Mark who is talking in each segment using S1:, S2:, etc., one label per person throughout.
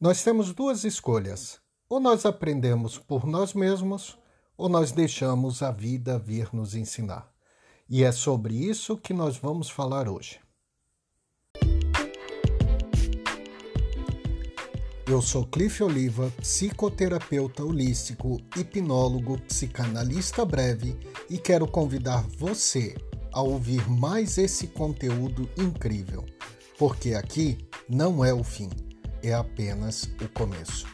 S1: Nós temos duas escolhas: ou nós aprendemos por nós mesmos, ou nós deixamos a vida vir nos ensinar. E é sobre isso que nós vamos falar hoje. Eu sou Cliff Oliva, psicoterapeuta holístico, hipnólogo, psicanalista breve e quero convidar você a ouvir mais esse conteúdo incrível, porque aqui não é o fim é apenas o começo.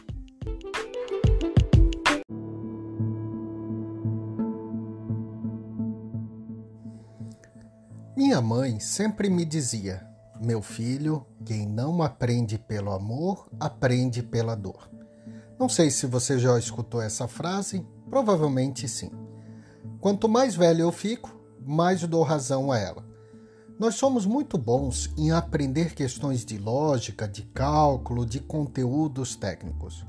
S1: Minha mãe sempre me dizia: Meu filho, quem não aprende pelo amor, aprende pela dor. Não sei se você já escutou essa frase, provavelmente sim. Quanto mais velho eu fico, mais dou razão a ela. Nós somos muito bons em aprender questões de lógica, de cálculo, de conteúdos técnicos.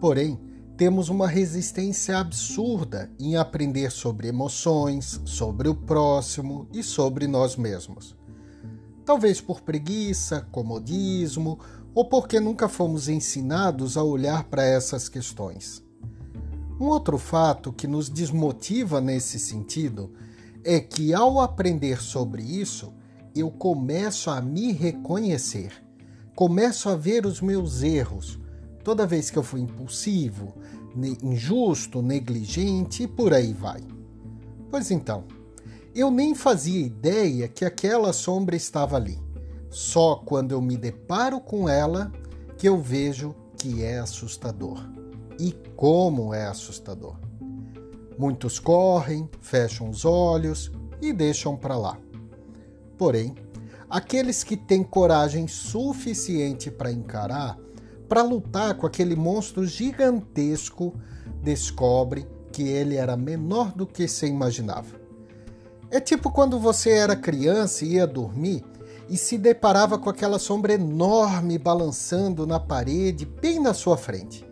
S1: Porém, temos uma resistência absurda em aprender sobre emoções, sobre o próximo e sobre nós mesmos. Talvez por preguiça, comodismo ou porque nunca fomos ensinados a olhar para essas questões. Um outro fato que nos desmotiva nesse sentido é que ao aprender sobre isso, eu começo a me reconhecer, começo a ver os meus erros. Toda vez que eu fui impulsivo, injusto, negligente e por aí vai. Pois então, eu nem fazia ideia que aquela sombra estava ali. Só quando eu me deparo com ela que eu vejo que é assustador. E como é assustador. Muitos correm, fecham os olhos e deixam para lá. Porém, aqueles que têm coragem suficiente para encarar, para lutar com aquele monstro gigantesco, descobre que ele era menor do que se imaginava. É tipo quando você era criança e ia dormir e se deparava com aquela sombra enorme balançando na parede bem na sua frente.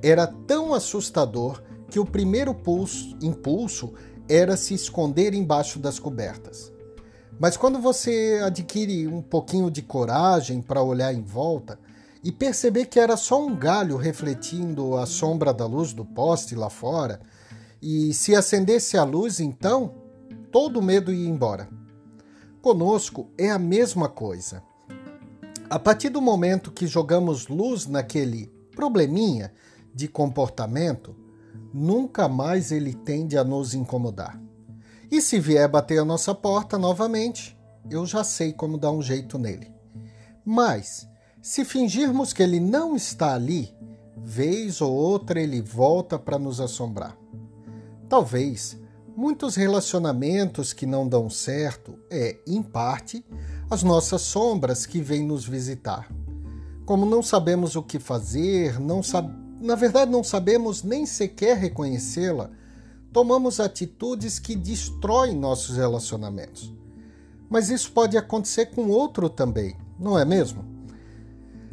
S1: Era tão assustador que o primeiro pulso, impulso era se esconder embaixo das cobertas. Mas quando você adquire um pouquinho de coragem para olhar em volta e perceber que era só um galho refletindo a sombra da luz do poste lá fora, e se acendesse a luz, então todo o medo ia embora. Conosco é a mesma coisa. A partir do momento que jogamos luz naquele probleminha de comportamento, nunca mais ele tende a nos incomodar. E se vier bater a nossa porta novamente, eu já sei como dar um jeito nele. Mas, se fingirmos que ele não está ali, vez ou outra ele volta para nos assombrar. Talvez muitos relacionamentos que não dão certo é, em parte, as nossas sombras que vêm nos visitar. Como não sabemos o que fazer, não sabemos na verdade não sabemos nem sequer reconhecê-la, tomamos atitudes que destroem nossos relacionamentos. Mas isso pode acontecer com outro também, não é mesmo?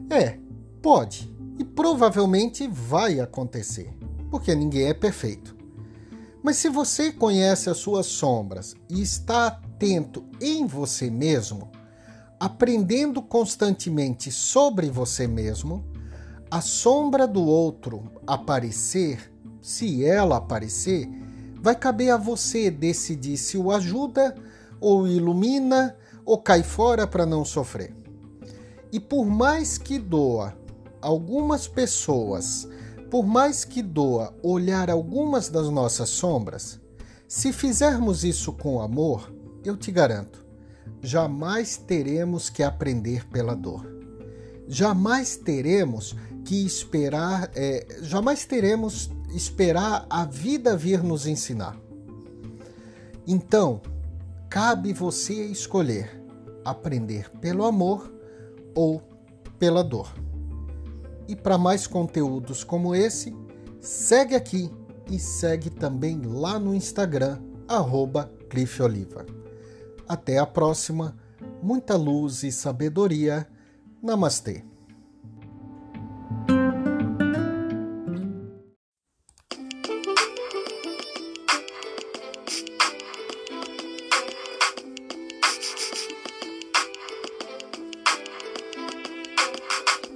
S1: É, pode e provavelmente vai acontecer, porque ninguém é perfeito. Mas se você conhece as suas sombras e está atento em você mesmo, aprendendo constantemente sobre você mesmo, a sombra do outro aparecer, se ela aparecer, vai caber a você decidir se o ajuda ou ilumina ou cai fora para não sofrer. E por mais que doa algumas pessoas, por mais que doa olhar algumas das nossas sombras, se fizermos isso com amor, eu te garanto, jamais teremos que aprender pela dor. Jamais teremos que esperar, é, jamais teremos esperar a vida vir nos ensinar. Então, cabe você escolher aprender pelo amor ou pela dor. E para mais conteúdos como esse, segue aqui e segue também lá no Instagram, arroba Oliva. Até a próxima, muita luz e sabedoria. Namastê.